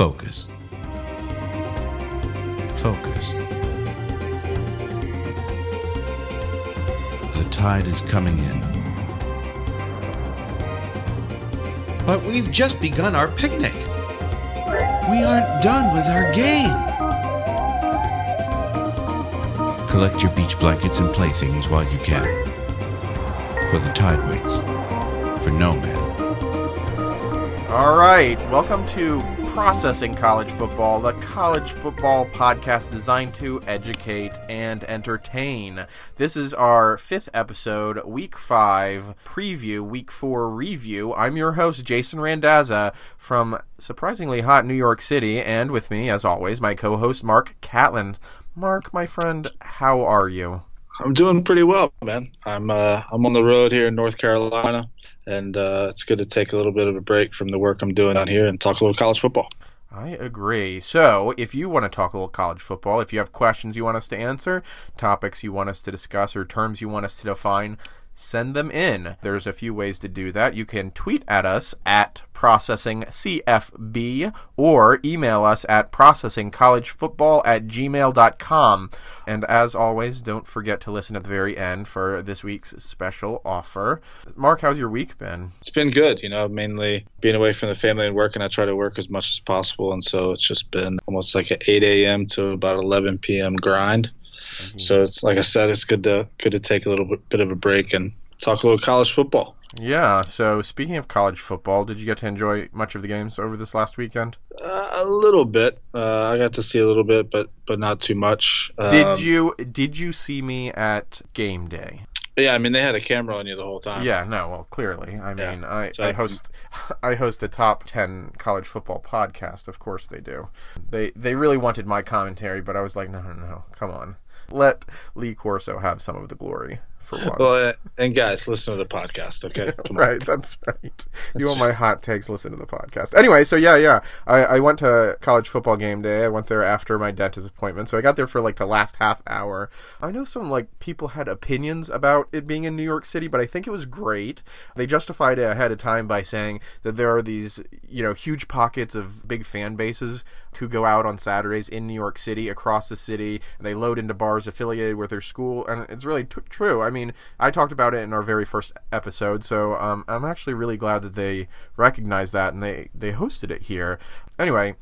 Focus. Focus. The tide is coming in. But we've just begun our picnic. We aren't done with our game. Collect your beach blankets and playthings while you can. For the tide waits for no man. All right, welcome to Processing College Football, the college football podcast designed to educate and entertain. This is our fifth episode, week five preview, week four review. I'm your host, Jason Randazza from surprisingly hot New York City, and with me, as always, my co host, Mark Catlin. Mark, my friend, how are you? I'm doing pretty well, man. I'm uh, I'm on the road here in North Carolina, and uh, it's good to take a little bit of a break from the work I'm doing out here and talk a little college football. I agree. So, if you want to talk a little college football, if you have questions you want us to answer, topics you want us to discuss, or terms you want us to define, send them in. There's a few ways to do that. You can tweet at us at processingcfb or email us at processingcollegefootball at gmail.com. And as always, don't forget to listen at the very end for this week's special offer. Mark, how's your week been? It's been good, you know, mainly being away from the family and work, and I try to work as much as possible. And so it's just been almost like an 8 a.m. to about 11 p.m. grind. So it's like I said, it's good to good to take a little bit, bit of a break and talk a little college football. Yeah. So speaking of college football, did you get to enjoy much of the games over this last weekend? Uh, a little bit. Uh, I got to see a little bit, but but not too much. Um, Did you did you see me at game day? Yeah, I mean they had a camera on you the whole time. Yeah, no, well, clearly. I Yeah, mean, I, so I host I host a top 10 college football podcast. Of course they do. They they really wanted my commentary, but I was like, no, no, no. Come on. Let Lee Corso have some of the glory for once. Well, uh, and guys, listen to the podcast, okay? Come on. right, that's right. You want my hot takes? Listen to the podcast. Anyway, so yeah, yeah. I, I went to college football game day. I went there after my dentist appointment, so I got there for like the last half hour. I know some like people had opinions about it being in New York City, but I think it was great. They justified it ahead of time by saying that there are these you know huge pockets of big fan bases who go out on Saturdays in New York City, across the city, and they load into bars affiliated with their school, and it's really t- true. I mean, I talked about it in our very first episode, so um, I'm actually really glad that they recognized that and they they hosted it here. Anyway.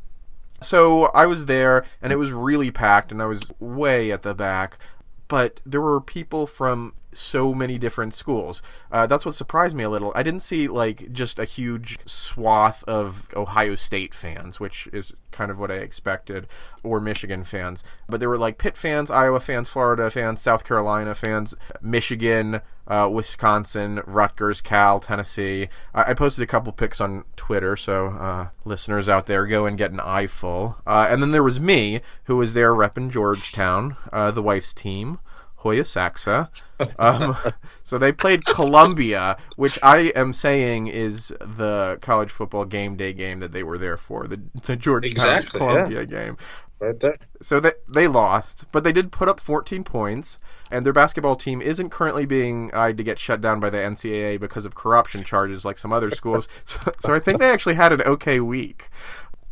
So I was there, and it was really packed, and I was way at the back. But there were people from so many different schools. Uh, that's what surprised me a little. I didn't see like just a huge swath of Ohio State fans, which is kind of what I expected, or Michigan fans. But there were like Pitt fans, Iowa fans, Florida fans, South Carolina fans, Michigan, uh, Wisconsin, Rutgers, Cal, Tennessee. I, I posted a couple pics on Twitter, so uh, listeners out there go and get an eyeful. Uh, and then there was me, who was there repping Georgetown, uh, the wife's team. Hoya Saxa. Um, so they played Columbia, which I am saying is the college football game day game that they were there for, the, the Georgetown Exactly, Columbia game. Right there. So they they lost, but they did put up 14 points, and their basketball team isn't currently being eyed to get shut down by the NCAA because of corruption charges like some other schools. so, so I think they actually had an okay week.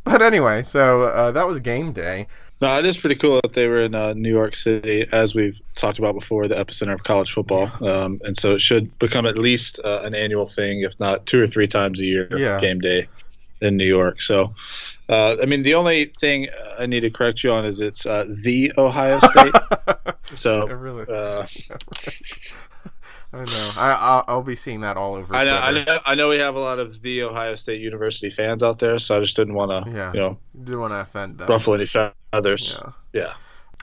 But anyway, so uh, that was game day. No, it is pretty cool that they were in uh, New York City, as we've talked about before, the epicenter of college football. Um, and so it should become at least uh, an annual thing, if not two or three times a year, Yeah. game day in New York. So, uh, I mean, the only thing I need to correct you on is it's uh, the Ohio State. so, really, uh, I know. I I'll, I'll be seeing that all over. I know, I know, I know we have a lot of the Ohio State University fans out there, so I just didn't want to, Yeah. you know, Didn't want to offend them. ruffle any feathers. Yeah. Yeah.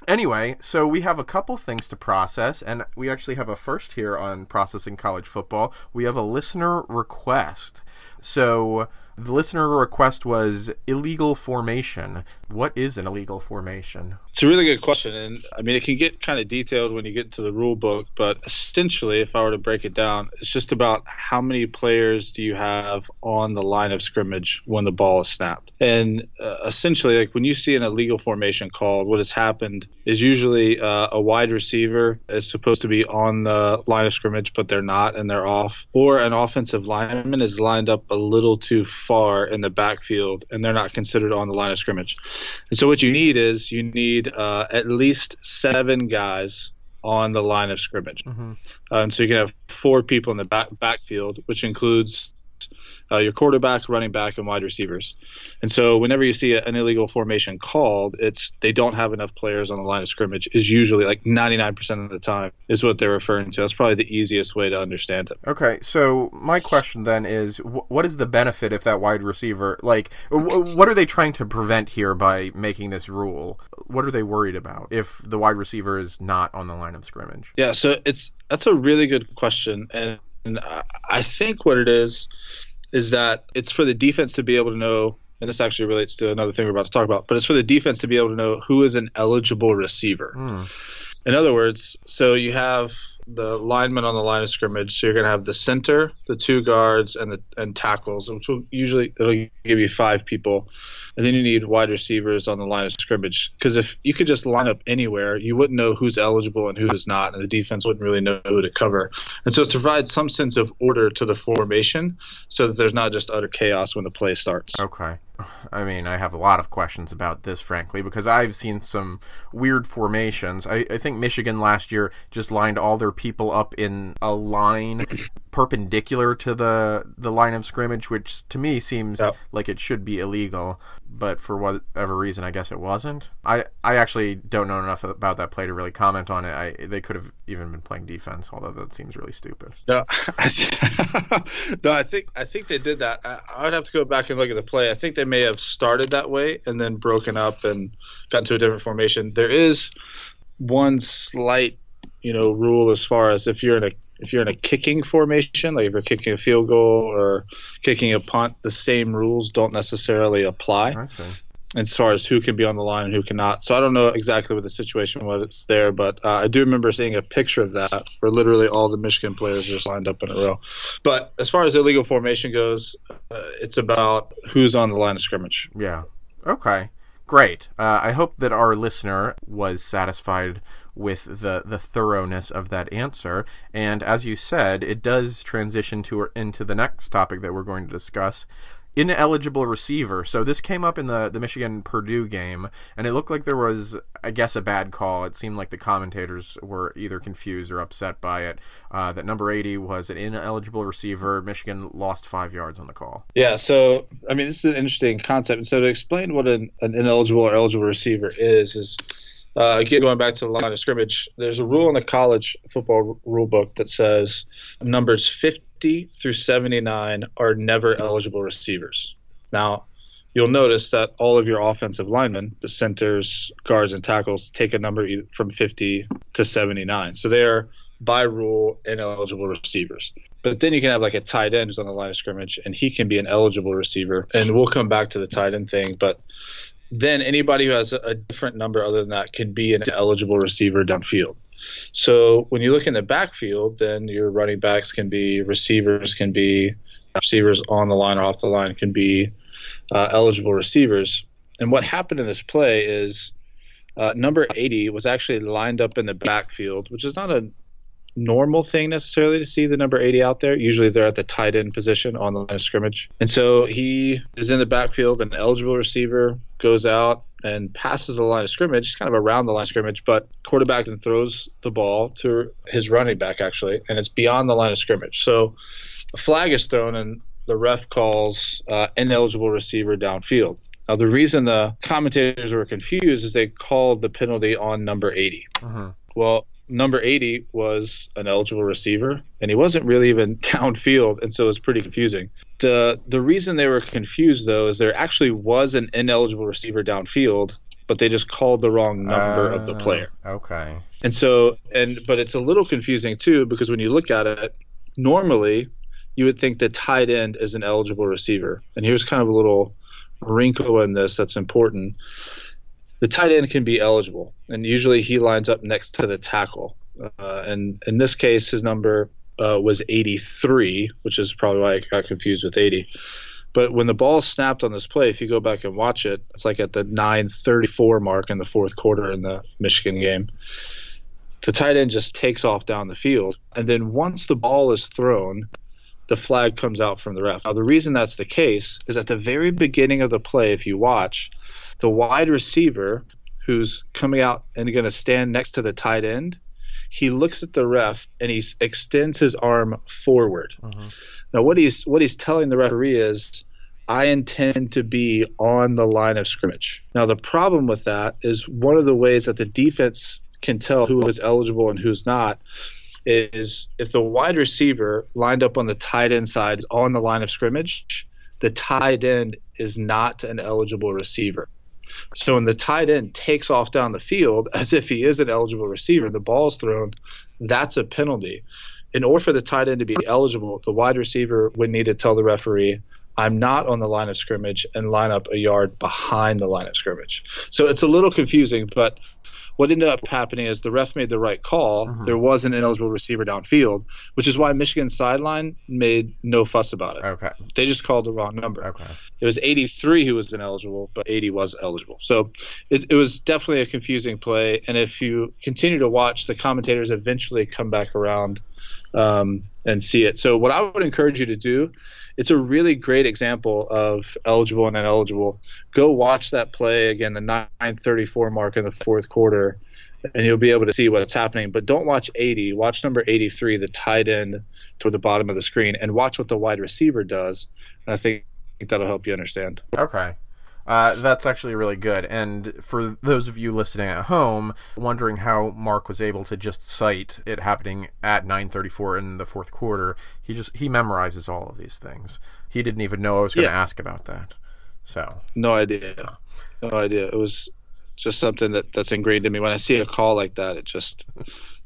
Anyway, so we have a couple things to process, and we actually have a first here on processing college football. We have a listener request. So the listener request was illegal formation. What is an illegal formation? It's a really good question, and I mean it can get kind of detailed when you get into the rule book. But essentially, if I were to break it down, it's just about how many players do you have on the line of scrimmage when the ball is snapped. And uh, essentially, like when you see an illegal formation called, what has happened is usually uh, a wide receiver is supposed to be on the line of scrimmage, but they're not and they're off, or an offensive lineman is lined up a little too far in the backfield and they're not considered on the line of scrimmage. And so what you need is you need uh, at least seven guys on the line of scrimmage. Mm-hmm. Uh, and so you can have four people in the back backfield, which includes uh, your quarterback, running back, and wide receivers. And so whenever you see an illegal formation called, it's they don't have enough players on the line of scrimmage. Is usually like 99% of the time is what they're referring to. That's probably the easiest way to understand it. Okay, so my question then is, wh- what is the benefit if that wide receiver like wh- what are they trying to prevent here by making this rule? What are they worried about if the wide receiver is not on the line of scrimmage? Yeah, so it's that's a really good question, and, and I think what it is is that it's for the defense to be able to know, and this actually relates to another thing we're about to talk about, but it's for the defense to be able to know who is an eligible receiver. Mm. In other words, so you have the lineman on the line of scrimmage. So you're going to have the center, the two guards, and the and tackles, which will usually it'll give you five people and then you need wide receivers on the line of scrimmage. Because if you could just line up anywhere, you wouldn't know who's eligible and who's not, and the defense wouldn't really know who to cover. And so it provides some sense of order to the formation, so that there's not just utter chaos when the play starts. Okay. I mean, I have a lot of questions about this, frankly, because I've seen some weird formations. I, I think Michigan last year just lined all their people up in a line perpendicular to the the line of scrimmage, which to me seems yep. like it should be illegal but for whatever reason, I guess it wasn't. I, I actually don't know enough about that play to really comment on it. I they could have even been playing defense, although that seems really stupid. No, I, no, I think I think they did that. I, I, would have to go back and look at the play. I think they may have started that way and then broken up and gotten to a different formation. There is one slight, you know, rule as far as if you're in a if you're in a kicking formation, like if you're kicking a field goal or kicking a punt, the same rules don't necessarily apply. As far as who can be on the line and who cannot. So I don't know exactly what the situation was there, but uh, I do remember seeing a picture of that where literally all the Michigan players just lined up in a row. But as far as illegal formation goes, uh, it's about who's on the line of scrimmage. Yeah. Okay. Great. Uh, I hope that our listener was satisfied with the the thoroughness of that answer. And as you said, it does transition to into the next topic that we're going to discuss. Ineligible receiver. So this came up in the the Michigan Purdue game, and it looked like there was, I guess, a bad call. It seemed like the commentators were either confused or upset by it. Uh, that number eighty was an ineligible receiver. Michigan lost five yards on the call. Yeah. So I mean, this is an interesting concept. And so to explain what an, an ineligible or eligible receiver is, is uh, again, going back to the line of scrimmage, there's a rule in the college football rule book that says numbers 50 through 79 are never eligible receivers. Now, you'll notice that all of your offensive linemen, the centers, guards, and tackles, take a number from 50 to 79. So they're by rule ineligible receivers. But then you can have like a tight end who's on the line of scrimmage, and he can be an eligible receiver. And we'll come back to the tight end thing, but then anybody who has a different number other than that can be an eligible receiver downfield. So when you look in the backfield, then your running backs can be receivers, can be receivers on the line or off the line, can be uh, eligible receivers. And what happened in this play is uh, number 80 was actually lined up in the backfield, which is not a normal thing necessarily to see the number 80 out there. Usually they're at the tight end position on the line of scrimmage. And so he is in the backfield, an eligible receiver goes out and passes the line of scrimmage, He's kind of around the line of scrimmage, but quarterback then throws the ball to his running back actually, and it's beyond the line of scrimmage. So a flag is thrown and the ref calls uh, ineligible receiver downfield. Now, the reason the commentators were confused is they called the penalty on number 80. Uh-huh. Well, number 80 was an eligible receiver, and he wasn't really even downfield, and so it was pretty confusing. The the reason they were confused though is there actually was an ineligible receiver downfield, but they just called the wrong number uh, of the player. Uh, okay. And so and but it's a little confusing too because when you look at it, normally you would think that tight end is an eligible receiver. And here's kind of a little wrinkle in this that's important the tight end can be eligible, and usually he lines up next to the tackle. Uh, and in this case, his number uh, was 83, which is probably why I got confused with 80. But when the ball snapped on this play, if you go back and watch it, it's like at the 9:34 mark in the fourth quarter in the Michigan game. The tight end just takes off down the field, and then once the ball is thrown, the flag comes out from the ref. Now, the reason that's the case is at the very beginning of the play, if you watch, the wide receiver who's coming out and going to stand next to the tight end, he looks at the ref and he extends his arm forward. Mhm. Now, what he's what he's telling the referee is, I intend to be on the line of scrimmage. Now, the problem with that is one of the ways that the defense can tell who is eligible and who's not is if the wide receiver lined up on the tight end side is on the line of scrimmage, the tight end is not an eligible receiver. So when the tight end takes off down the field as if he is an eligible receiver, the ball's thrown, that's a penalty. In order for the tight end to be eligible, the wide receiver would need to tell the referee, I'm not on the line of scrimmage and line up a yard behind the line of scrimmage. So it's a little confusing, but what ended up happening is the ref made the right call. Mhm. There was an ineligible receiver downfield, which is why Michigan's sideline made no fuss about it. Okay. They just called the wrong number. Okay. It was 83 who was ineligible, but 80 was eligible. So it, it was definitely a confusing play. And if you continue to watch, the commentators eventually come back around um, and see it. So what I would encourage you to do, it's a really great example of eligible and ineligible. Go watch that play again, the 9:34 mark in the fourth quarter, and you'll be able to see what's happening. But don't watch 80. Watch number 83, the tight end toward the bottom of the screen, and watch what the wide receiver does. And I think that'll help you understand. Okay. Uh, that's actually really good. And for those of you listening at home, wondering how Mark was able to just cite it happening at 9:34 in the fourth quarter, he just he memorizes all of these things. He didn't even know I was going to Yeah. ask about that. So No idea. No idea. It was just something that, that's ingrained in me. When I see a call like that, it just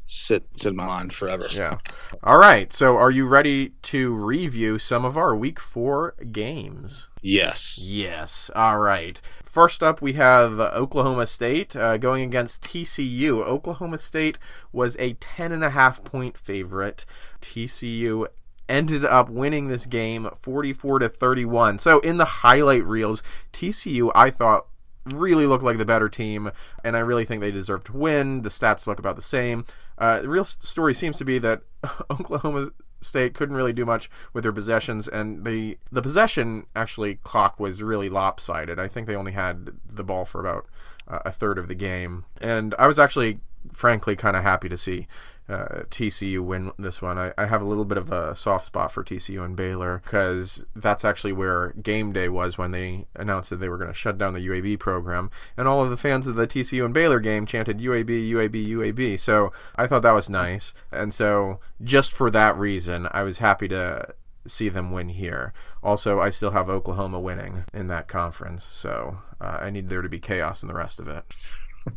sits in my mind forever. yeah. All right. So are you ready to review some of our Week Four games? Yes. Yes. All right. First up, we have Oklahoma State uh, going against TCU. Oklahoma State was a ten and a half point favorite. TCU ended up winning this game 44 to 31. So in the highlight reels, TCU I thought really look like the better team, and I really think they deserve to win. The stats look about the same. Uh, the real story seems to be that Oklahoma State couldn't really do much with their possessions, and the the possession actually clock was really lopsided. I think they only had the ball for about uh, a third of the game, and I was actually, frankly, kind of happy to see uh, TCU win this one. I, I have a little bit of a soft spot for TCU and Baylor because that's actually where game day was when they announced that they were going to shut down the UAB program, and all of the fans of the TCU and Baylor game chanted UAB, UAB, UAB. So I thought that was nice, and so just for that reason, I was happy to see them win here. Also, I still have Oklahoma winning in that conference, so uh, I need there to be chaos in the rest of it.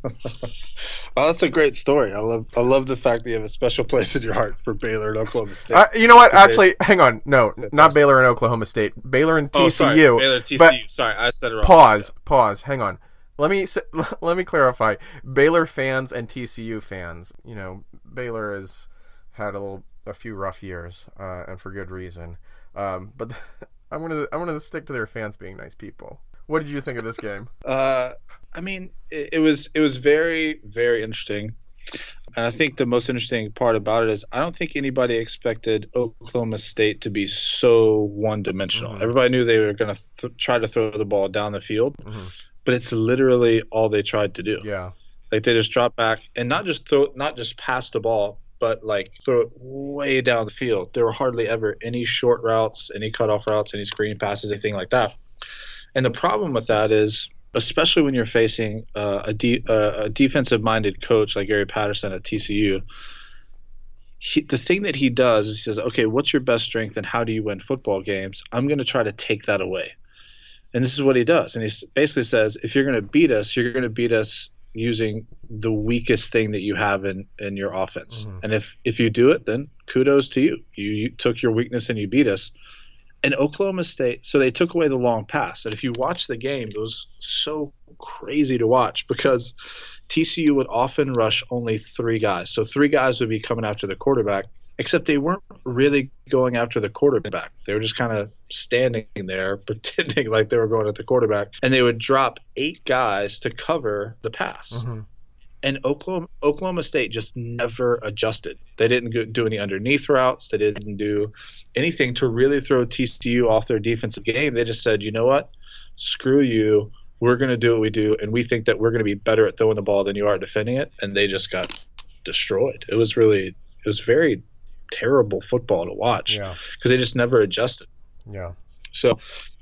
Oh, that's a great story. I love I love the fact that you have a special place in your heart for Baylor and Oklahoma State. Uh, you know what? Actually, hang on. No, not. Baylor and Oklahoma State. Baylor and TCU. oh, sorry. Baylor TCU. but- sorry, I said it wrong. Pause. Pause. Hang on. Let me let me clarify. Baylor fans and TCU fans. You know, Baylor has had a little, a few rough years, uh, and for good reason. Um, but I'm gonna I'm gonna stick to their fans being nice people. What did you think of this game? Uh, I mean, it, it was it was very very interesting, and I think the most interesting part about it is I don't think anybody expected Oklahoma State to be so one dimensional. Mhm. Everybody knew they were going to th- try to throw the ball down the field, Mhm. but it's literally all they tried to do. Yeah. Like they just drop back and not just throw, not just pass the ball, but like throw it way down the field. There were hardly ever any short routes, any cutoff routes, any screen passes, anything like that. And the problem with that is, especially when you're facing uh, a, de- uh, a defensive-minded coach like Gary Patterson at TCU, he, the thing that he does is he says, "Okay, what's your best strength, and how do you win football games? I'm going to try to take that away." And this is what he does. And he basically says, if you're going to beat us, you're going to beat us using the weakest thing that you have in, in your offense. Mhm. And if, if you do it, then kudos to you. you. You took your weakness and you beat us. And Oklahoma State, so they took away the long pass. And if you watch the game, it was so crazy to watch because TCU would often rush only three guys. So three guys would be coming after the quarterback, except they weren't really going after the quarterback. They were just kind of standing there pretending like they were going at the quarterback. And they would drop eight guys to cover the pass. Mm-hmm. And Oklahoma, Oklahoma State just never adjusted. They didn't do any underneath routes. They didn't do anything to really throw TCU off their defensive game. They just said, you know what? Screw you we're going to do what we do, and we think that we're going to be better at throwing the ball than you are defending it. And they just got destroyed. It was really, it was very terrible football to watch because Yeah. they just never adjusted. Yeah. So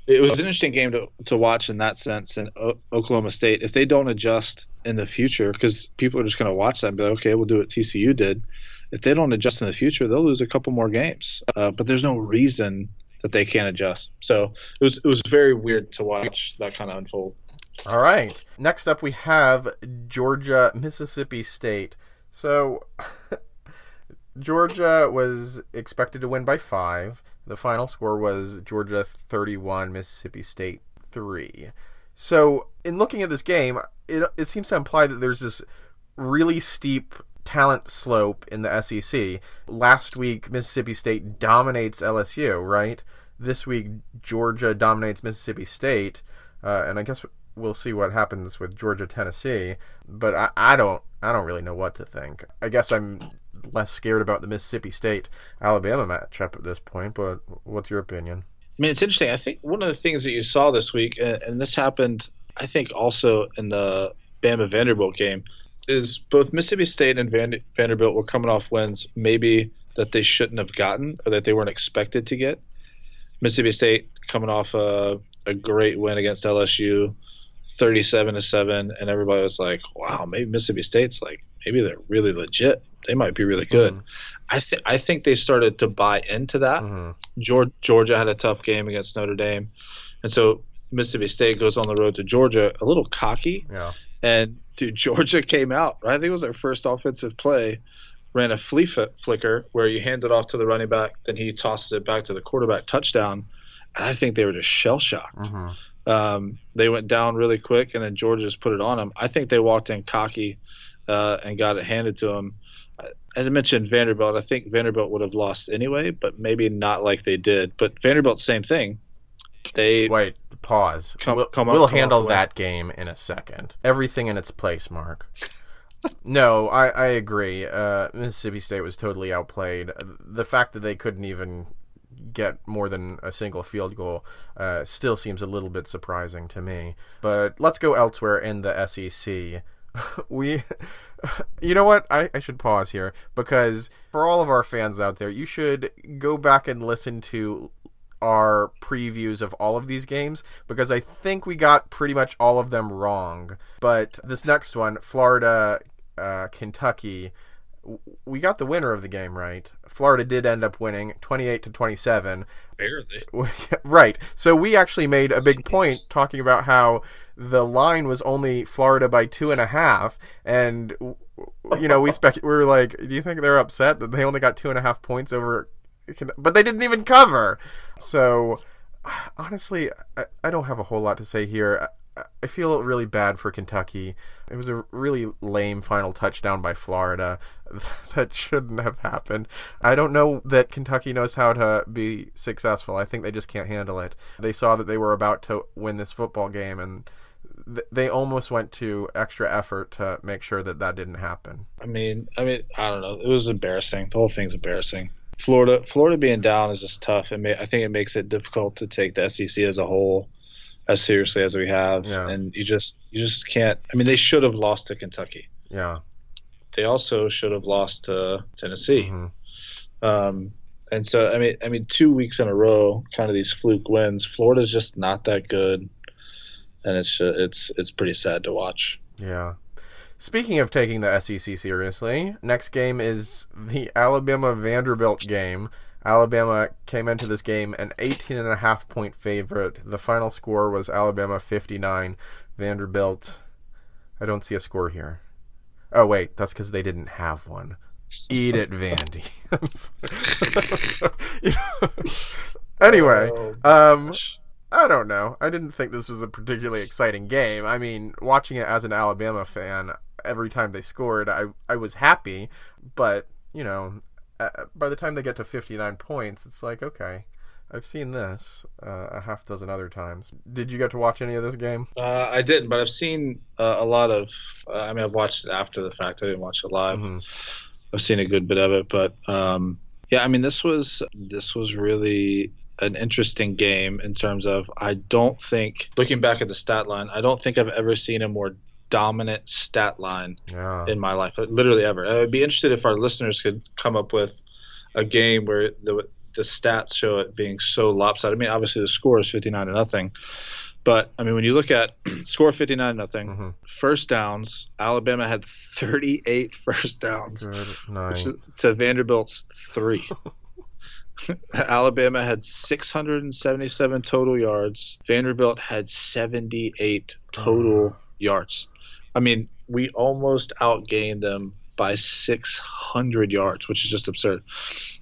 it was an interesting game to, to watch in that sense. And o- Oklahoma State, if they don't adjust in the future, because people are just going to watch that and be like, okay, we'll do what TCU did. If they don't adjust in the future, they'll lose a couple more games. Uh, but there's no reason that they can't adjust. So it was it was very weird to watch that kind of unfold. All right. Next up, we have Georgia, Mississippi State. So, Georgia was expected to win by five. The final score was Georgia 31, Mississippi State 3. So, in looking at this game, it, it seems to imply that there's this really steep talent slope in the SEC. Last week, Mississippi State dominates LSU, right? This week, Georgia dominates Mississippi State. Uh, and I guess we'll see what happens with Georgia Tennessee. But I, I don't I don't really know what to think. I guess I'm less scared about the Mississippi State Alabama matchup at this point. But what's your opinion? I mean, it's interesting. I think one of the things that you saw this week, and, and this happened, I think, also in the Bama Vanderbilt game, is both Mississippi State and Van- Vanderbilt were coming off wins maybe that they shouldn't have gotten or that they weren't expected to get. Mississippi State coming off a, a great win against LSU, 37 to 7, and everybody was like, wow, maybe Mississippi State's like, maybe they're really legit. They might be really good. Mhm. I, th- I think they started to buy into that. Mhm. Geor- Georgia had a tough game against Notre Dame, and so Mississippi State goes on the road to Georgia a little cocky, Yeah. and dude, Georgia came out. I think it was their first offensive play. Ran a flea f- flicker where you hand it off to the running back, then he tosses it back to the quarterback touchdown, and I think they were just shell shocked. Mhm. Um, they went down really quick, and then Georgia just put it on them. I think they walked in cocky uh, and got it handed to them. As I mentioned, Vanderbilt. I think Vanderbilt would have lost anyway, but maybe not like they did. But Vanderbilt, same thing. They Wait, pause. Come- we'll come we'll handle that game in a second. Everything in its place, Mark. no, I, I agree. Uh, Mississippi State was totally outplayed. The fact that they couldn't even get more than a single field goal uh, still seems a little bit surprising to me. But let's go elsewhere in the SEC. we. You know what? I, I should pause here because for all of our fans out there, you should go back and listen to our previews of all of these games because I think we got pretty much all of them wrong. But this next one, Florida, uh, Kentucky, we got the winner of the game right. Florida did end up winning 28 to 27. barely. right. So we actually made a big point talking about how the line was only Florida by two and a half, and you know we spec we were like, do you think they're upset that they only got two and a half points over? But they didn't even cover. So honestly, I, I don't have a whole lot to say here. I, feel really bad for Kentucky. It was a really lame final touchdown by Florida that shouldn't have happened. I don't know that Kentucky knows how to be successful. I think they just can't handle it. They saw that they were about to win this football game and th- they almost went to extra effort to make sure that that didn't happen. I mean, I mean, I don't know. It was embarrassing. The whole thing's embarrassing. Florida, Florida being down is just tough. and I think it makes it difficult to take the SEC as a whole as seriously as we have. Yeah. And you just, you just can't. I mean, they should have lost to Kentucky. Yeah. They also should have lost to Tennessee. Mhm. Um, and so, I mean, I mean, two weeks in a row, kind of these fluke wins. Florida's just not that good, and it's it's it's pretty sad to watch. Yeah. Speaking of taking the SEC seriously, next game is the Alabama Vanderbilt game. Alabama came into this game an 18 and a half point favorite. The final score was Alabama 59, Vanderbilt. I don't see a score here. Oh wait, that's cuz they didn't have one. Eat it, Vandy. So- so, you know, Anyway, Oh, um. I don't know. I didn't think this was a particularly exciting game. I mean, watching it as an Alabama fan, every time they scored, I I was happy, but you know, by the time they get to 59 points, it's like, okay, I've seen this uh, a half dozen other times. Did you get to watch any of this game? Uh, I didn't, but I've seen uh, a lot of. Uh, I mean, I've watched it after the fact. I didn't watch it live. Mhm. I've seen a good bit of it, but um, yeah, I mean, this was this was really an interesting game in terms of I don't think looking back at the stat line, I don't think I've ever seen a more dominant stat line Yeah. in my life, literally ever. I'd be interested if our listeners could come up with a game where the the stats show it being so lopsided. I mean, obviously the score is fifty nine to nothing, but I mean when you look at score fifty nine to nothing, Mhm. first downs, Alabama had 38 first downs which is- to Vanderbilt's three. Alabama had 677 total yards. Vanderbilt had 78 total yards. I mean, we almost outgained them by 600 yards, which is just absurd.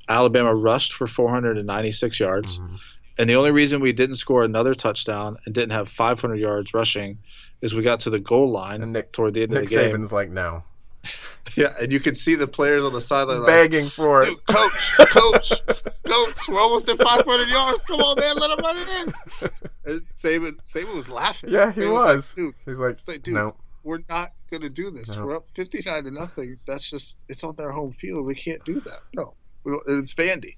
Alabama rushed for 496 yards. Mhm. And the only reason we didn't score another touchdown and didn't have 500 yards rushing is we got to the goal line And Nick- toward the end Nick of the game. Saban's like, no, Yeah, and you could see the players on the sideline like, begging for it. Coach, coach, coach, we're almost at 500 yards. Come on, man, let him run it in. And Saban, Saban was laughing. Yeah, he He was. like, He's like, like, dude, no. We're not gonna do this. No. We're up 59 to nothing. That's just it's on their home field. We can't do that. No, it's Vandy.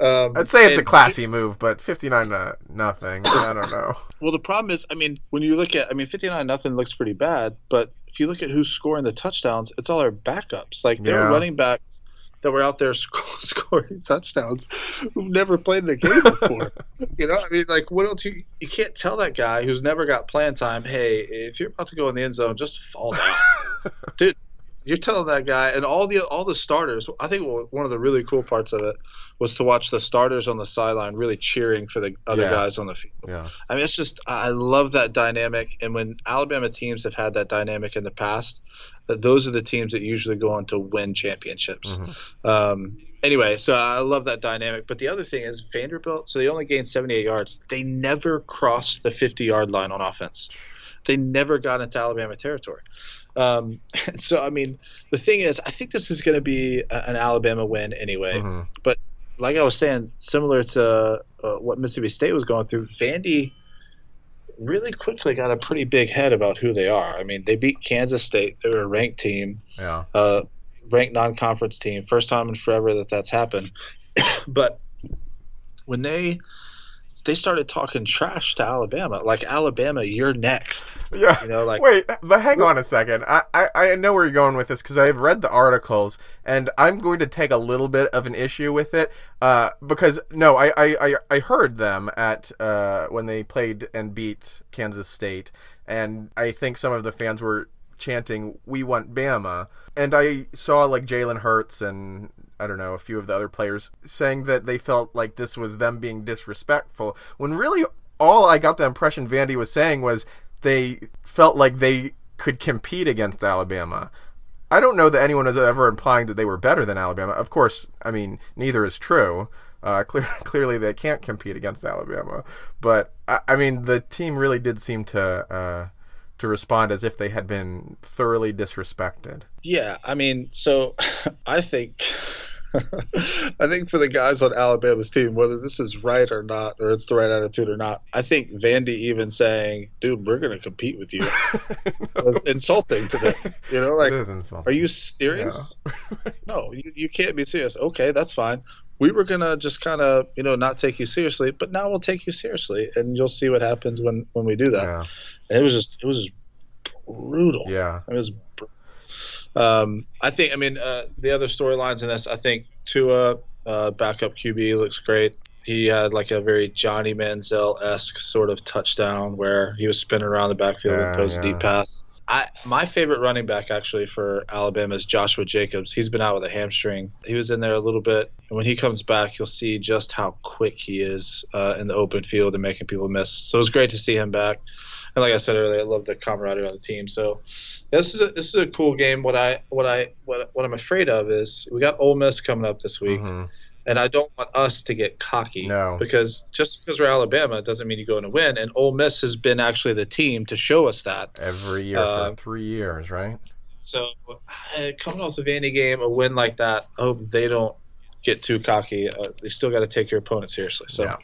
Um, I'd say it's a classy move, but 59 to nothing. I don't know. Well, the problem is, I mean, when you look at, I mean, 59 nothing looks pretty bad, but if you look at who's scoring the touchdowns, it's all our backups. Like there Yeah. running backs that were out there sc- scoring touchdowns who've never played in a game before. you know, I mean, like, what else you you can't tell that guy who's never got playing time, hey, if you're about to go in the end zone, just fall down, dude. You're telling that guy, and all the all the starters. I think one of the really cool parts of it was to watch the starters on the sideline really cheering for the other Yeah. guys on the field. Yeah. I mean, it's just I love that dynamic, and when Alabama teams have had that dynamic in the past, those are the teams that usually go on to win championships. Mhm. Um, anyway, so I love that dynamic. But the other thing is Vanderbilt. So they only gained 78 yards. They never crossed the 50 yard line on offense. They never got into Alabama territory. Um, and so I mean, the thing is, I think this is going to be a, an Alabama win anyway Mhm. like I was saying, similar to uh, what Mississippi State was going through, Vandy really quickly got a pretty big head about who they are. I mean, they beat Kansas State. They were a ranked team, Yeah. uh, ranked non-conference team. First time in forever that that's happened. but when they they started talking trash to Alabama, like Alabama, you're next. Yeah. You know, like Wait, but hang on a second. I, I, I know where you're going with this because I've read the articles and I'm going to take a little bit of an issue with it. Uh, because no, I, I, I, I heard them at uh, when they played and beat Kansas State, and I think some of the fans were chanting "We want Bama," and I saw like Jalen Hurts and I don't know, a few of the other players saying that they felt like this was them being disrespectful. When really all I got the impression Vandy was saying was they felt like they could compete against Alabama. I don't know that anyone was ever implying that they were better than Alabama. Of course, I mean, neither is true. Uh, clear, clearly, they can't compete against Alabama. But, I, I mean, the team really did seem to. Uh, to respond as if they had been thoroughly disrespected. Yeah, I mean, so I think I think for the guys on Alabama's team, whether this is right or not, or it's the right attitude or not, I think Vandy even saying, "Dude, we're going to compete with you," was insulting to them. You know, like, it is insulting. are you serious? no, you, you can't be serious. Okay, that's fine. We were gonna just kind of, you know, not take you seriously, but now we'll take you seriously, and you'll see what happens when when we do that. Yeah, And it was just, it was just brutal. yeah, It was. br- Um, I think. I mean, uh, the other storylines in this. I think Tua, uh, backup QB, looks great. He had like a very Johnny Manziel esque sort of touchdown where he was spinning around the backfield Yeah, and throws yeah. a deep pass. I my favorite running back actually for Alabama is Joshua Jacobs. He's been out with a hamstring. He was in there a little bit, and when he comes back, you'll see just how quick he is uh, in the open field and making people miss. So it was great to see him back. And like I said earlier, I love the camaraderie on the team. So this is a, this is a cool game. What I what I what what I'm afraid of is we got Ole Miss coming up this week. Mhm. And I don't want us to get cocky. No. Because just because we're Alabama doesn't mean you go in and win. And Ole Miss has been actually the team to show us that. Every year Uh, for three years, right? So uh, coming off the Vandy game, a win like that, I hope they don't get too cocky. Uh, they still got to take your opponent seriously. So Yeah.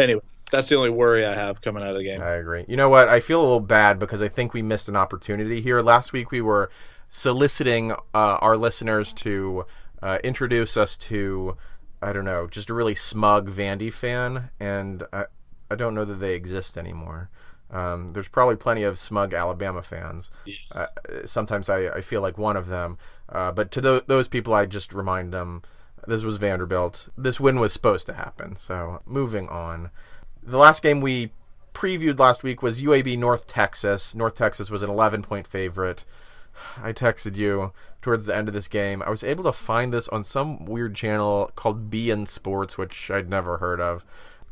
anyway, that's the only worry I have coming out of the game. I agree. You know what? I feel a little bad because I think we missed an opportunity here. Last week we were soliciting uh, our listeners to uh, introduce us to, I don't know, just a really smug Vandy fan, and I, I don't know that they exist anymore. Um, there's probably plenty of smug Alabama fans. Uh, sometimes I, I feel like one of them. Uh, but to tho- those people, I just remind them this was Vanderbilt. This win was supposed to happen. So moving on. The last game we previewed last week was UAB North Texas. North Texas was an 11 point favorite. I texted you towards the end of this game. I was able to find this on some weird channel called beIN Sports, which I'd never heard of.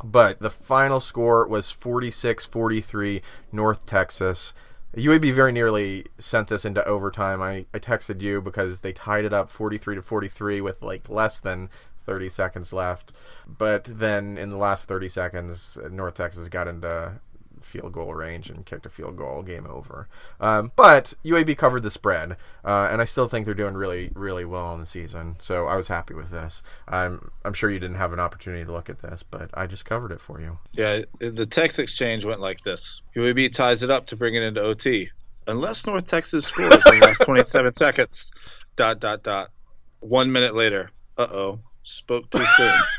But the final score was 46 43 North Texas. UAB very nearly sent this into overtime. I, I texted you because they tied it up 43 to 43 with like less than 30 seconds left. But then in the last 30 seconds, North Texas got into field goal range and kicked a field goal. Game over. Um, but UAB covered the spread, uh, and I still think they're doing really, really well in the season. So I was happy with this. I'm I'm sure you didn't have an opportunity to look at this, but I just covered it for you. Yeah, the text exchange went like this: UAB ties it up to bring it into OT, unless North Texas scores in the last 27 seconds. Dot dot dot. One minute later, uh oh, spoke too soon.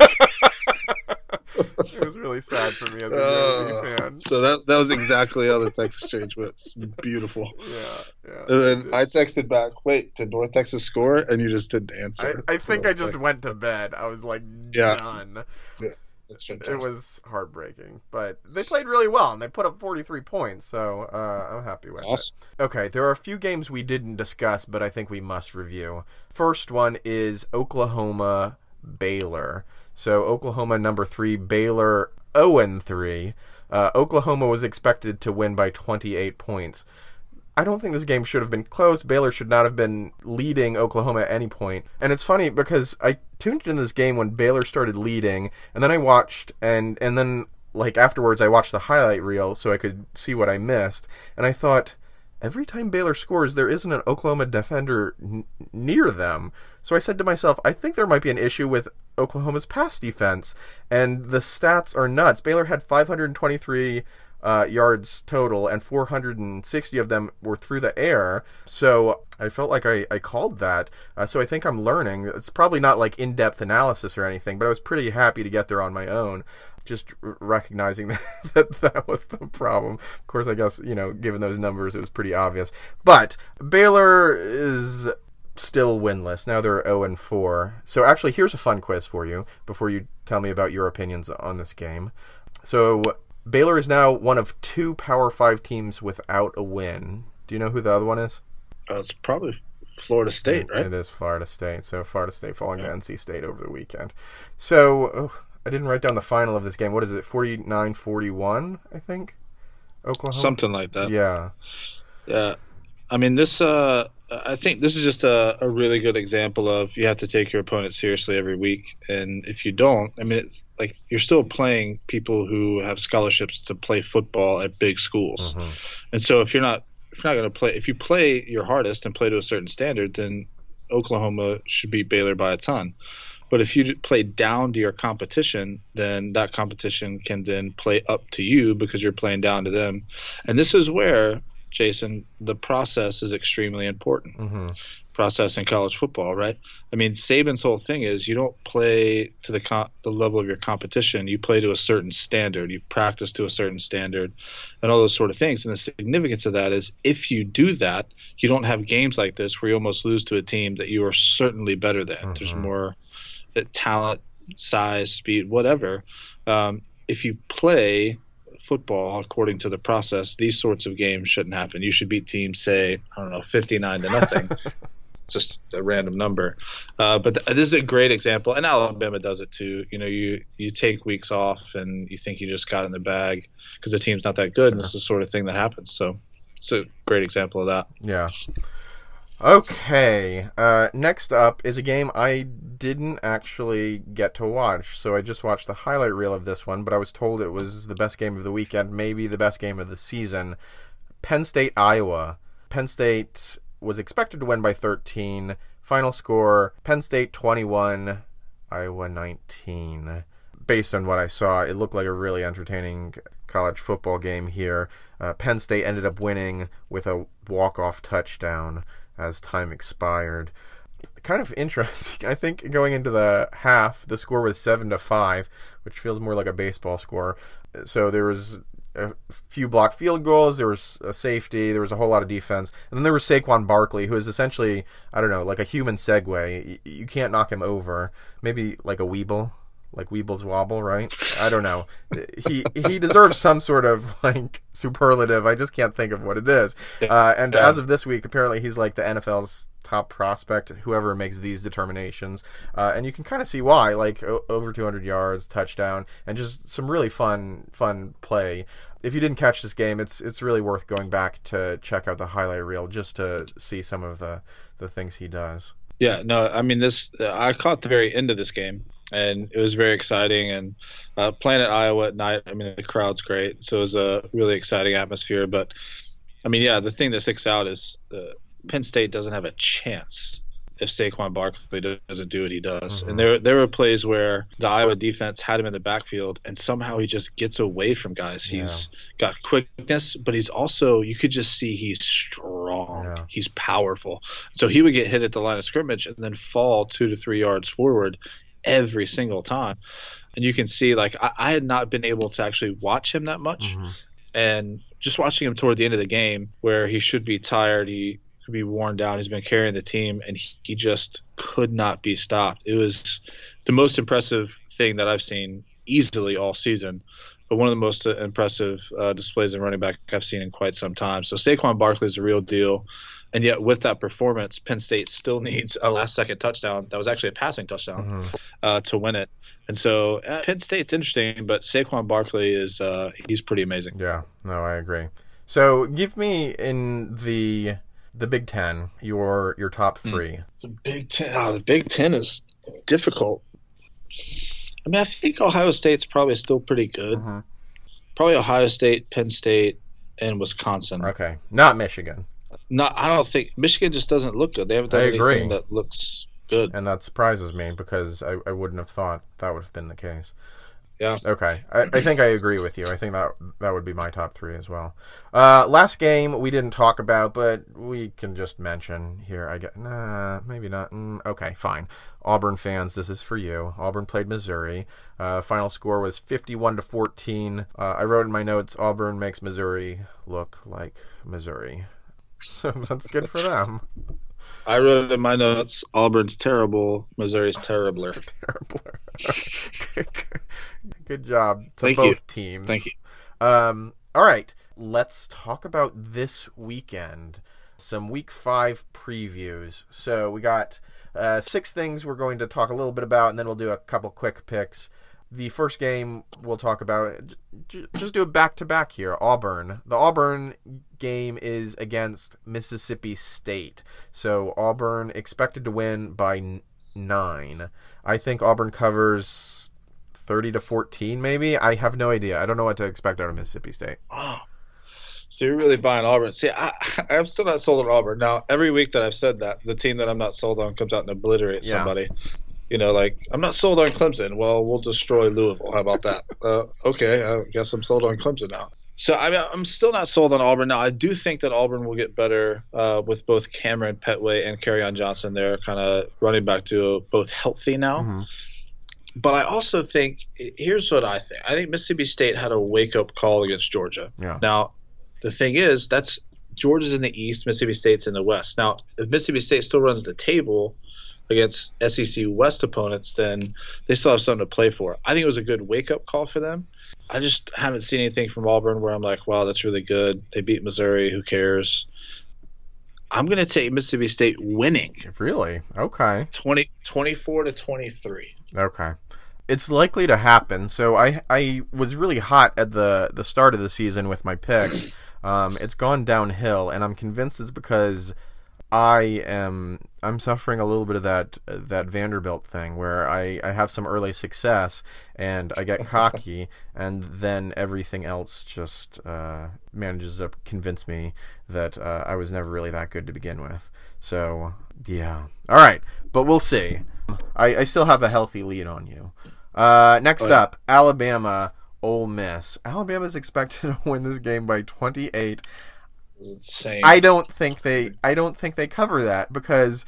it was really sad for me as a Uh, fan. so that that was exactly how the text exchange went. Beautiful. Yeah, yeah. And then I texted back, "Wait, did North Texas score?" And you just didn't answer. I think I was just like, went to bed. I was like Yeah. done. That's It fantastic. was heartbreaking, but they played really well and they put up 43 points, so uh, I'm happy with Awesome. it. Okay, there are a few games we didn't discuss, but I think we must review. First one is Oklahoma Baylor. So Oklahoma number three, Baylor 0 3. Uh, Oklahoma was expected to win by 28 points. I don't think this game should have been close. Baylor should not have been leading Oklahoma at any point. And it's funny because I tuned in this game when Baylor started leading, and then I watched and and then like afterwards I watched the highlight reel so I could see what I missed, and I thought every time Baylor scores there isn't an Oklahoma defender n- near them. So I said to myself, I think there might be an issue with Oklahoma's pass defense, and the stats are nuts. Baylor had 523 uh, yards total, and 460 of them were through the air. So I felt like I, I called that. Uh, so I think I'm learning. It's probably not like in depth analysis or anything, but I was pretty happy to get there on my own. Just recognizing that, that that was the problem. Of course, I guess, you know, given those numbers, it was pretty obvious. But Baylor is still winless. Now they're 0 and 4. So actually, here's a fun quiz for you before you tell me about your opinions on this game. So Baylor is now one of two Power 5 teams without a win. Do you know who the other one is? Uh, it's probably Florida State, right? It is Florida State. So Florida State falling to NC State over the weekend. So oh, I didn't write down the final of this game. What is it? 49-41, I think. Oklahoma. Something like that. Yeah. Yeah. I mean, this. Uh, I think this is just a, a really good example of you have to take your opponent seriously every week, and if you don't, I mean, it's like you're still playing people who have scholarships to play football at big schools, Mhm. and so if you're not if you're not going to play, if you play your hardest and play to a certain standard, then Oklahoma should beat Baylor by a ton. But if you play down to your competition, then that competition can then play up to you because you're playing down to them. And this is where, Jason, the process is extremely important. Mhm. Process in college football, right? I mean, Saban's whole thing is you don't play to the co- the level of your competition. You play to a certain standard. You practice to a certain standard, and all those sort of things. And the significance of that is if you do that, you don't have games like this where you almost lose to a team that you are certainly better than. There's Mhm. more talent, size, speed, whatever. Um, if you play football according to the process, these sorts of games shouldn't happen. You should beat teams, say, I don't know, 59 to nothing. Just a random number, uh, but th- this is a great example, and Alabama does it too. You know, you you take weeks off, and you think you just got in the bag because the team's not that good, and this is the sort of thing that happens. So, it's a great example of that. Yeah. Okay. Uh, next up is a game I didn't actually get to watch, so I just watched the highlight reel of this one, but I was told it was the best game of the weekend, maybe the best game of the season. Penn State, Iowa. Penn State was expected to win by 13. Final score Penn State 21, Iowa 19. Based on what I saw, it looked like a really entertaining college football game here. Uh, Penn State ended up winning with a walk-off touchdown as time expired. Kind of interesting. I think going into the half, the score was seven to five, which feels more like a baseball score. So there was a few blocked field goals. There was a safety. There was a whole lot of defense, and then there was Saquon Barkley, who is essentially I don't know, like a human Segway. You, can't knock him over. Maybe like a Weeble like Weeble's Wobble, right? I don't know. he he deserves some sort of like superlative. I just can't think of what it is. Uh, and yeah. as of this week, apparently he's like the NFL's top prospect. Whoever makes these determinations, uh, and you can kind of see why. Like o- over 200 yards, touchdown, and just some really fun fun play. If you didn't catch this game, it's it's really worth going back to check out the highlight reel just to see some of the the things he does. Yeah, no, I mean this. I caught the very end of this game and it was very exciting. And uh, playing at Iowa at night, I mean, the crowd's great, so it was a really exciting atmosphere. But I mean, yeah, the thing that sticks out is uh, Penn State doesn't have a chance if Saquon Barkley doesn't do what he does. Mm-hmm. And there there were plays where the Iowa defense had him in the backfield and somehow he just gets away from guys. Yeah. He's got quickness, but he's also you could just see he's strong. Yeah. He's powerful. So he would get hit at the line of scrimmage and then fall 2 to 3 yards forward every single time. And you can see, like, I, I had not been able to actually watch him that much. Mm-hmm. And just watching him toward the end of the game, where he should be tired, he could be worn down, he's been carrying the team, and he, he just could not be stopped. It was the most impressive thing that I've seen easily all season but one of the most impressive uh, displays in running back I've seen in quite some time. So Saquon Barkley is a real deal. And yet, with that performance, Penn State still needs a last second touchdown. That was actually a passing touchdown mm-hmm. uh, to win it. And so uh, Penn State's interesting, but Saquon Barkley is uh, he's pretty amazing. Yeah, no, I agree. So give me in the the Big Ten your your top hmm. three. Mm. The Big Ten. Oh, the Big Ten is difficult. I mean, I think Ohio State's probably still pretty good. Mm-hmm. Probably Ohio State, Penn State, and Wisconsin. Okay, not Michigan. No, I don't think Michigan just doesn't look good. They haven't done I anything agree. that looks good, and that surprises me because I, I wouldn't have thought that would have been the case. Yeah. Okay. I, I think I agree with you. I think that that would be my top three as well. Uh, last game we didn't talk about, but we can just mention here. I get nah, maybe not. Mm, okay, fine. Auburn fans, this is for you. Auburn played Missouri. Uh, final score was fifty-one to fourteen. Uh, I wrote in my notes: Auburn makes Missouri look like Missouri. So that's good for them. I wrote in my notes: Auburn's terrible, Missouri's terribler. terribler. good job to Thank both you. teams. Thank you. Um, all right, let's talk about this weekend. Some Week Five previews. So we got uh, six things we're going to talk a little bit about, and then we'll do a couple quick picks the first game we'll talk about just do it back to back here auburn the auburn game is against mississippi state so auburn expected to win by nine i think auburn covers 30 to 14 maybe i have no idea i don't know what to expect out of mississippi state oh. So you're really buying Auburn. See, I, I'm still not sold on Auburn. Now, every week that I've said that, the team that I'm not sold on comes out and obliterates yeah. somebody you know, like I'm not sold on Clemson. Well, we'll destroy Louisville. How about that? Uh, okay, I guess I'm sold on Clemson now. So I mean, I'm still not sold on Auburn. Now I do think that Auburn will get better uh, with both Kamryn Pettway and Kerryon Johnson. They're kind of running back to both healthy now. Mm-hmm. But I also think here's what I think. I think Mississippi State had a wake up call against Georgia. Yeah. Now, the thing is, that's Georgia's in the East, Mississippi State's in the West. Now, if Mississippi State still runs the table, against SEC West opponents, then they still have something to play for. I think it was a good wake up call for them. I just haven't seen anything from Auburn where I'm like, wow, that's really good. They beat Missouri. Who cares? I'm going to take Mississippi State winning. Really? Okay. 20, 24 to 23. Okay. It's likely to happen. So I I was really hot at the the start of the season with my picks. Um, it's gone downhill, and I'm convinced it's because I am I'm suffering a little bit of that that Vanderbilt thing where I, I have some early success and I get cocky and then everything else just uh, manages to convince me that uh, I was never really that good to begin with. So yeah, all right, but we'll see. I, I still have a healthy lead on you. Uh, next up, Alabama, Ole Miss. Alabama is expected to win this game by 28. Insane. I don't think they I don't think they cover that because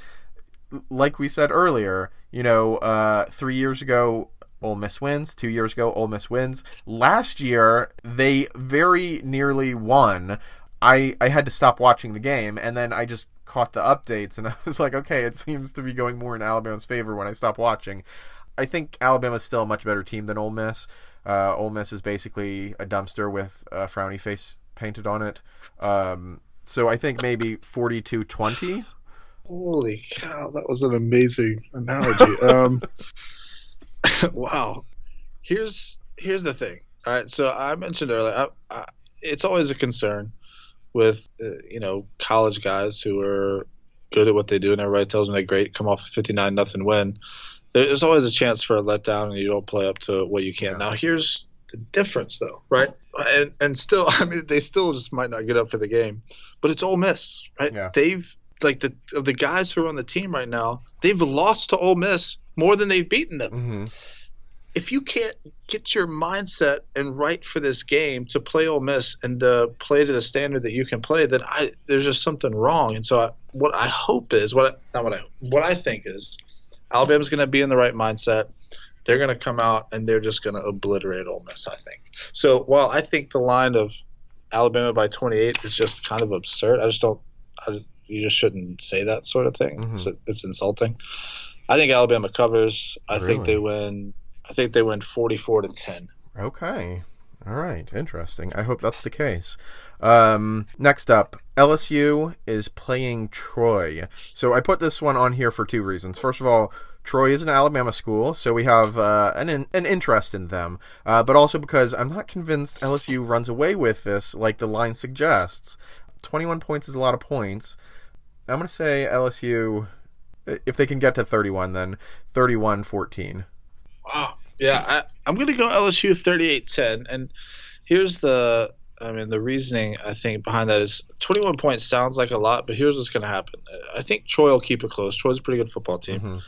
like we said earlier, you know, uh, three years ago Ole Miss wins, two years ago Ole Miss wins. Last year they very nearly won. I I had to stop watching the game and then I just caught the updates and I was like, okay, it seems to be going more in Alabama's favor when I stop watching. I think Alabama's still a much better team than Ole Miss. Uh, Ole Miss is basically a dumpster with a frowny face painted on it. Um, so I think maybe 42-20. Holy cow, that was an amazing analogy. um, wow. Here's here's the thing. All right, so I mentioned earlier, I, I, it's always a concern with uh, you know college guys who are good at what they do, and everybody tells them they're great, come off a 59 nothing win. There's always a chance for a letdown, and you don't play up to what you can. Yeah. Now, here's the difference, though, right? And and still, I mean, they still just might not get up for the game, but it's Ole Miss, right? Yeah. They've like the of the guys who are on the team right now, they've lost to Ole Miss more than they've beaten them. Mm-hmm. If you can't get your mindset and right for this game to play Ole Miss and to play to the standard that you can play, then I there's just something wrong. And so I, what I hope is what I, not what I what I think is Alabama's going to be in the right mindset. They're going to come out and they're just going to obliterate Ole Miss. I think. So while I think the line of Alabama by 28 is just kind of absurd, I just don't. I just, you just shouldn't say that sort of thing. It's, it's insulting. I think Alabama covers. I think they win. I think they win 44 to 10. Okay. All right. Interesting. I hope that's the case. Um, next up, LSU is playing Troy. So I put this one on here for two reasons. First of all, Troy is an Alabama school, so we have uh, an an interest in them. Uh, but also because I'm not convinced LSU runs away with this like the line suggests. 21 points is a lot of points. I'm going to say LSU, if they can get to 31, then 31 14. Wow. Yeah, I, I'm going to go LSU 38-10. And here's the, I mean, the reasoning I think behind that is 21 points sounds like a lot, but here's what's going to happen. I think Troy will keep it close. Troy's a pretty good football team, Mhm.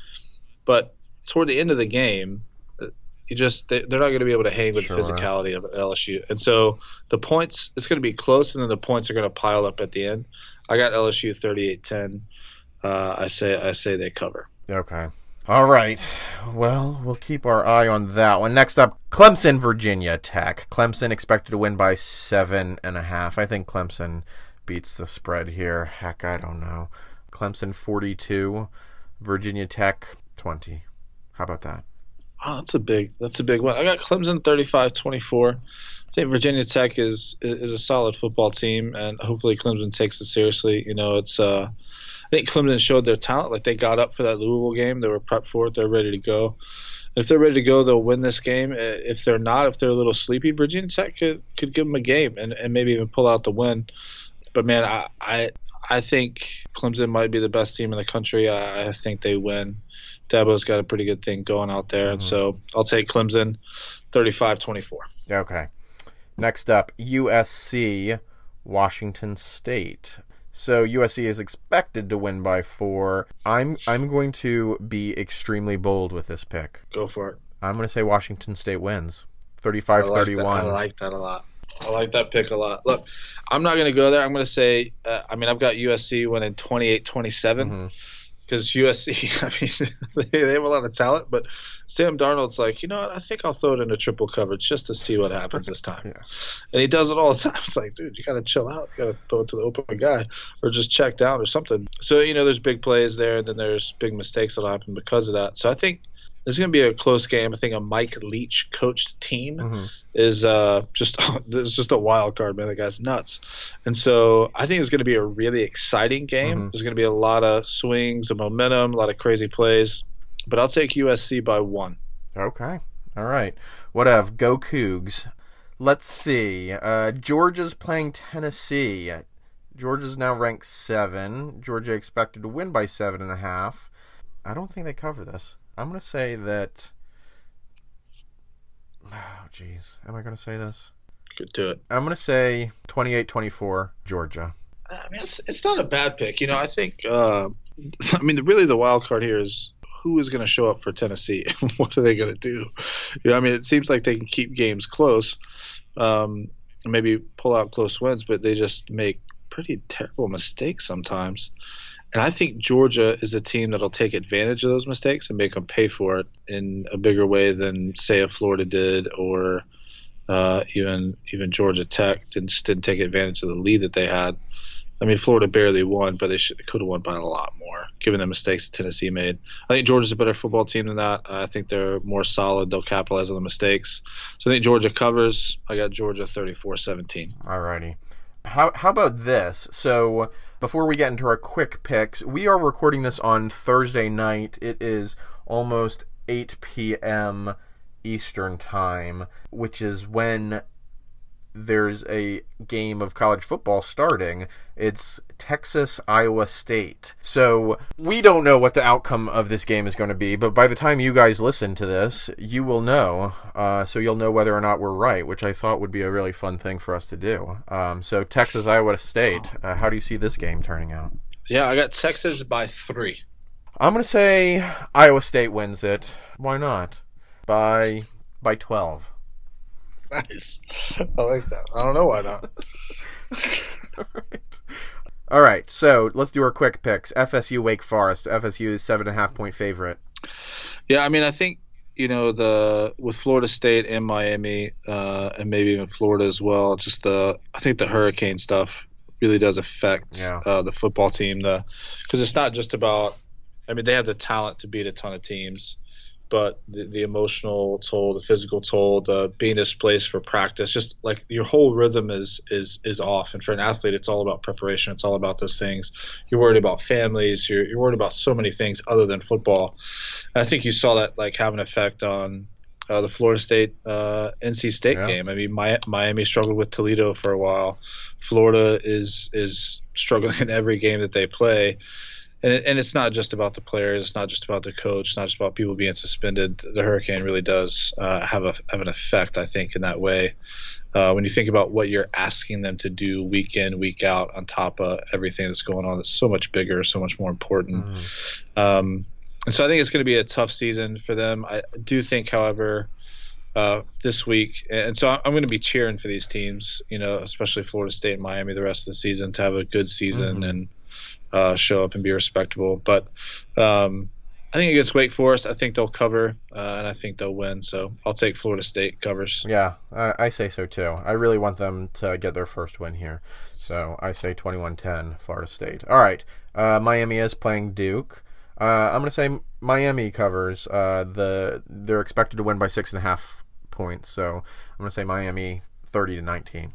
But toward the end of the game, uh, you just they, they're not going to be able to hang with Sure. the physicality of LSU, and so the points it's going to be close, and then the points are going to pile up at the end. I got LSU 38-10. Uh, I say I say they cover. Okay. All right. Well, we'll keep our eye on that one. Next up, Clemson, Virginia Tech. Clemson expected to win by seven and a half. I think Clemson beats the spread here. Heck, I don't know. Clemson 42, Virginia Tech 20. How about that? Oh, that's a big that's a big one. I got Clemson 35-24. I think Virginia Tech is is a solid football team, and hopefully Clemson takes it seriously. You know, it's uh, I think Clemson showed their talent. Like they got up for that Louisville game, they were prepped for it. They're ready to go. If they're ready to go, they'll win this game. If they're not, if they're a little sleepy, Virginia Tech could, could give them a game and, and maybe even pull out the win. But man, I, I I think Clemson might be the best team in the country. I, I think they win. Dabo's got a pretty good thing going out there, and Mhm. so I'll take Clemson 35-24. Okay. Next up, USC, Washington State. So USC is expected to win by four. I'm I'm going to be extremely bold with this pick. Go for it. I'm going to say Washington State wins. I 35 like, that. 31. I like that a lot. I like that pick a lot. Look, I'm not going to go there. I'm going to say, uh, I mean, I've got USC winning 28 27 Mhm. Because USC, I mean, they, have a lot of talent, but Sam Darnold's like, you know what? I think I'll throw it into triple coverage just to see what happens this time. Yeah. And he does it all the time. It's like, dude, you got to chill out. You got to throw it to the open guy or just check down or something. So, you know, there's big plays there, and then there's big mistakes that'll happen because of that. So I think this is going to be a close game. I think a Mike Leach coached team Mhm. is uh, just this is just a wild card, man. That guy's nuts, and so I think it's going to be a really exciting game. Mhm. There's going to be a lot of swings, of momentum, a lot of crazy plays, but I'll take USC by one. Okay. All right. Whatever. Go Cougs. Let's see. Uh, Georgia's playing Tennessee. Georgia's now ranked seven. Georgia expected to win by seven and a half. I don't think they cover this. I'm going to say that. Oh, jeez. Am I going to say this? Could do it. I'm going to say 28 24, Georgia. I mean, it's, it's not a bad pick. You know, I think. Uh, I mean, the, really, the wild card here is who is going to show up for Tennessee. what are they going to do? You know, I mean, it seems like they can keep games close, um, maybe pull out close wins, but they just make pretty terrible mistakes sometimes. And I think Georgia is a team that'll take advantage of those mistakes and make them pay for it in a bigger way than, say, a Florida did or uh, even even Georgia Tech didn't, just didn't take advantage of the lead that they had. I mean, Florida barely won, but they should, could have won by a lot more, given the mistakes that Tennessee made. I think Georgia's a better football team than that. I think they're more solid. They'll capitalize on the mistakes. So I think Georgia covers. I got Georgia 34 17. Alrighty. How, how about this? So, before we get into our quick picks, we are recording this on Thursday night. It is almost 8 p.m. Eastern Time, which is when there's a game of college football starting. It's Texas Iowa State. So we don't know what the outcome of this game is going to be, but by the time you guys listen to this, you will know. Uh, so you'll know whether or not we're right, which I thought would be a really fun thing for us to do. Um, so Texas Iowa State. Uh, how do you see this game turning out? Yeah, I got Texas by three. I'm going to say Iowa State wins it. Why not? By by 12. Nice. I like that. I don't know why not. All right. All right. So let's do our quick picks. FSU Wake Forest. FSU is seven and a half point favorite. Yeah, I mean, I think you know the with Florida State and Miami, uh, and maybe even Florida as well. Just the I think the hurricane stuff really does affect Yeah. uh, the football team. The because it's not just about. I mean, they have the talent to beat a ton of teams, but the, the emotional toll, the physical toll, the being displaced for practice, just like your whole rhythm is is is off. And for an athlete, it's all about preparation. It's all about those things. You're worried about families. You're you're worried about so many things other than football. And I think you saw that like have an effect on uh, the Florida State uh, NC State Yeah. game. I mean, Mi- Miami struggled with Toledo for a while. Florida is is struggling in every game that they play. And, it, and it's not just about the players. It's not just about the coach. It's not just about people being suspended. The hurricane really does uh, have a have an effect, I think, in that way. Uh, when you think about what you're asking them to do week in, week out, on top of everything that's going on, that's so much bigger, so much more important. Um, and so I think it's going to be a tough season for them. I do think, however, uh, this week, and so I'm going to be cheering for these teams, you know, especially Florida State and Miami the rest of the season to have a good season Mhm. and uh, show up and be respectable. But um, I think against Wake Forest, I think they'll cover, uh, and I think they'll win. So I'll take Florida State covers. Yeah, I, I say so too. I really want them to get their first win here. So I say 21 10, Florida State. All right. Uh, Miami is playing Duke. Uh, I'm going to say Miami covers. Uh, the They're expected to win by six and a half points. So I'm going to say Miami 30 to 19.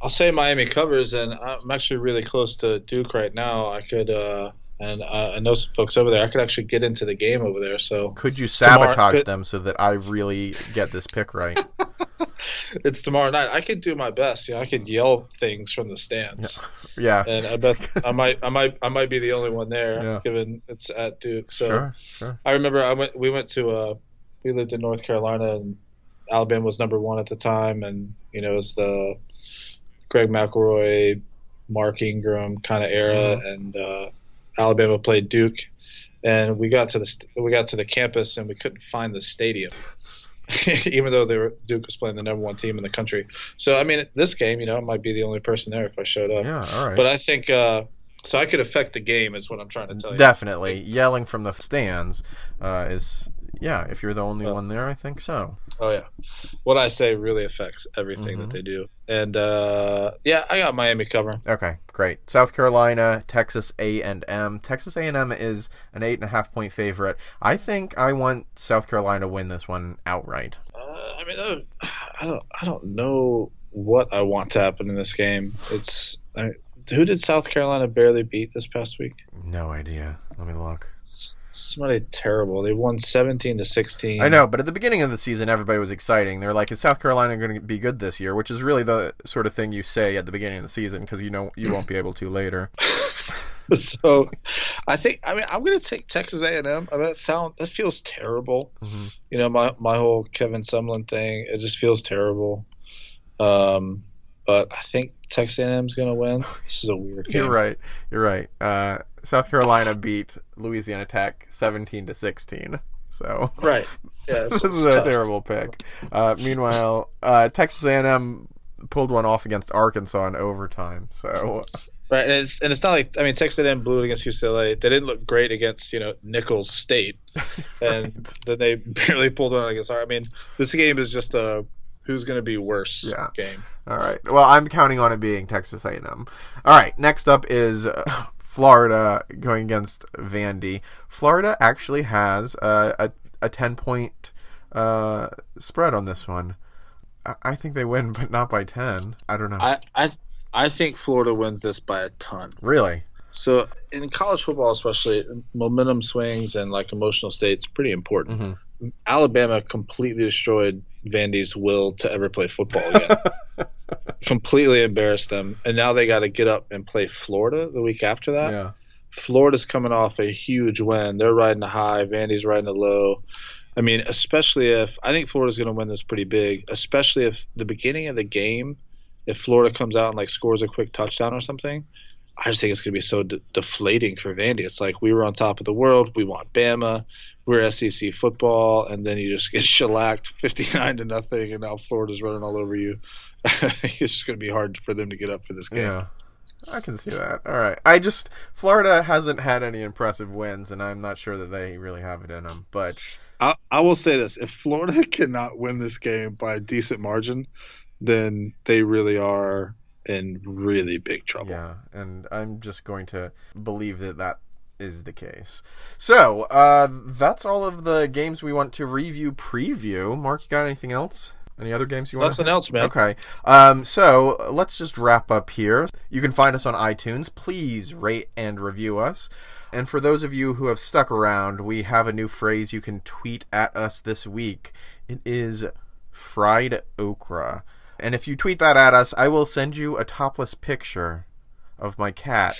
I'll say Miami covers, and I'm actually really close to Duke right now. I could, uh, and uh, I know some folks over there. I could actually get into the game over there. So Could you Tomorrow- sabotage could- them so that I really get this pick right? it's tomorrow night. I could do my best. You know, I could yell things from the stands, Yeah. and I bet I might, I might, I might be the only one there, Yeah. given it's at Duke. So Sure. Sure. I remember I went. We went to. Uh, we lived in North Carolina, and Alabama was number one at the time, and you know it was the Greg McElroy, Mark Ingram kind of era, and uh, Alabama played Duke, and we got to the st- we got to the campus and we couldn't find the stadium. Even though they were, Duke was playing the number one team in the country, so I mean, this game, you know, I might be the only person there if I showed up. Yeah. All right. But I think uh, so. I could affect the game, is what I'm trying to tell you. Definitely. Yelling from the stands uh, is, yeah, if you're the only one there, I think so. Oh yeah, what I say really affects everything Mhm. that they do. And uh, yeah, I got Miami cover. Okay, great. South Carolina, Texas A and M. Texas A and M is an eight and a half point favorite. I think I want South Carolina to win this one outright. Uh, I mean, I don't, I don't know what I want to happen in this game. It's I, who did South Carolina barely beat this past week? No idea. Let me look. Somebody terrible. They won 17 to 16. I know, but at the beginning of the season, everybody was exciting. They're like, "Is South Carolina going to be good this year?" Which is really the sort of thing you say at the beginning of the season because you know you won't be able to later. so I think I mean I'm gonna take Texas A&M. I mean that sound that feels terrible. Mhm. You know my my whole Kevin Sumlin thing. It just feels terrible. Um, but I think Texas A&M is gonna win. This is a weird game. You're right. You're right. Uh, South Carolina beat Louisiana Tech seventeen to sixteen. So Right. Yeah. this is it's a terrible pick. Uh, meanwhile, uh, Texas A&M pulled one off against Arkansas in overtime. So Right, and it's and it's not like I mean Texas A&M blew it against UCLA. They didn't look great against you know Nicholls State, and then they barely pulled one against. I mean, this game is just a who's going to be worse Yeah. game. All right. Well, I'm counting on it being Texas A&M. All right. Next up is uh, Florida going against Vandy. Florida actually has uh, a a ten point uh, spread on this one. I, I think they win, but not by ten. I don't know. I I I think Florida wins this by a ton. really? So in college football, especially, momentum swings and like emotional states pretty important. hmm Alabama completely destroyed Vandy's will to ever play football again. completely embarrassed them, and now they got to get up and play Florida the week after that. Yeah. Florida's coming off a huge win. They're riding a high. Vandy's riding a low. I mean, especially if I think Florida's going to win this pretty big. Especially if the beginning of the game, if Florida comes out and like scores a quick touchdown or something, I just think it's going to be so de- deflating for Vandy. It's like we were on top of the world. We want Bama. We're SEC football, and then you just get shellacked fifty-nine to nothing, and now Florida's running all over you. it's just going to be hard for them to get up for this game. Yeah. I can see that. All right. I just Florida hasn't had any impressive wins, and I'm not sure that they really have it in them. But I, I will say this: if Florida cannot win this game by a decent margin, then they really are in really big trouble. Yeah, and I'm just going to believe that that is the case. So, uh, that's all of the games we want to review, preview. Mark, you got anything else? Any other games you want? Nothing else, man. Okay. Um, so let's just wrap up here. You can find us on iTunes. Please rate and review us. And for those of you who have stuck around, we have a new phrase you can tweet at us this week. It is fried okra. And if you tweet that at us, I will send you a topless picture of my cat.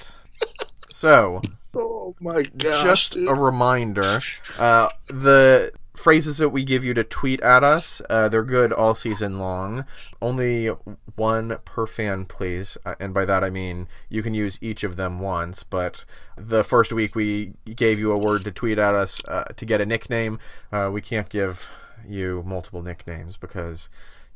So, Oh my gosh! just dude. a reminder uh, the phrases that we give you to tweet at us uh, they're good all season long only one per fan please uh, and by that i mean you can use each of them once but the first week we gave you a word to tweet at us uh, to get a nickname uh, we can't give you multiple nicknames because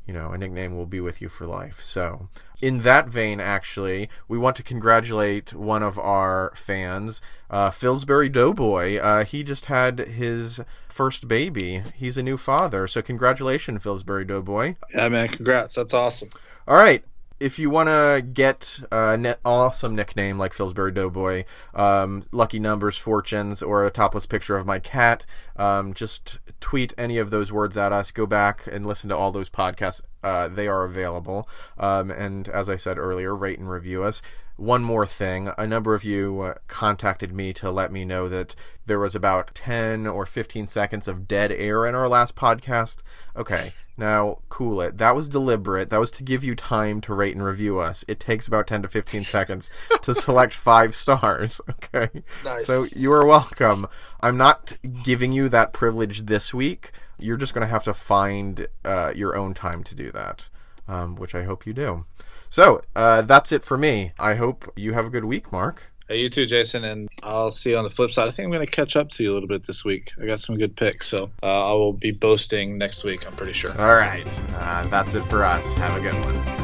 you know, a nickname will be with you for life. So, in that vein, actually, we want to congratulate one of our fans, uh, Philsbury Doughboy. Uh, he just had his first baby. He's a new father. So, congratulations, Philsbury Doughboy. yeah, man. Congrats. That's awesome. All right. If you want to get an net awesome nickname like Philsbury Doughboy, um, lucky numbers, fortunes, or a topless picture of my cat, um, just tweet any of those words at us. Go back and listen to all those podcasts. Uh, they are available. Um, and as I said earlier, rate and review us. One more thing a number of you uh, contacted me to let me know that there was about 10 or 15 seconds of dead air in our last podcast. Okay. Now, cool it. That was deliberate. That was to give you time to rate and review us. It takes about 10 to 15 seconds to select five stars. Okay. Nice. So you are welcome. I'm not giving you that privilege this week. You're just going to have to find uh, your own time to do that, um, which I hope you do. So uh, that's it for me. I hope you have a good week, Mark. Hey, you too, Jason, and I'll see you on the flip side. I think I'm going to catch up to you a little bit this week. I got some good picks, so uh, I will be boasting next week. I'm pretty sure. All right. Uh, that's it for us. Have a good one.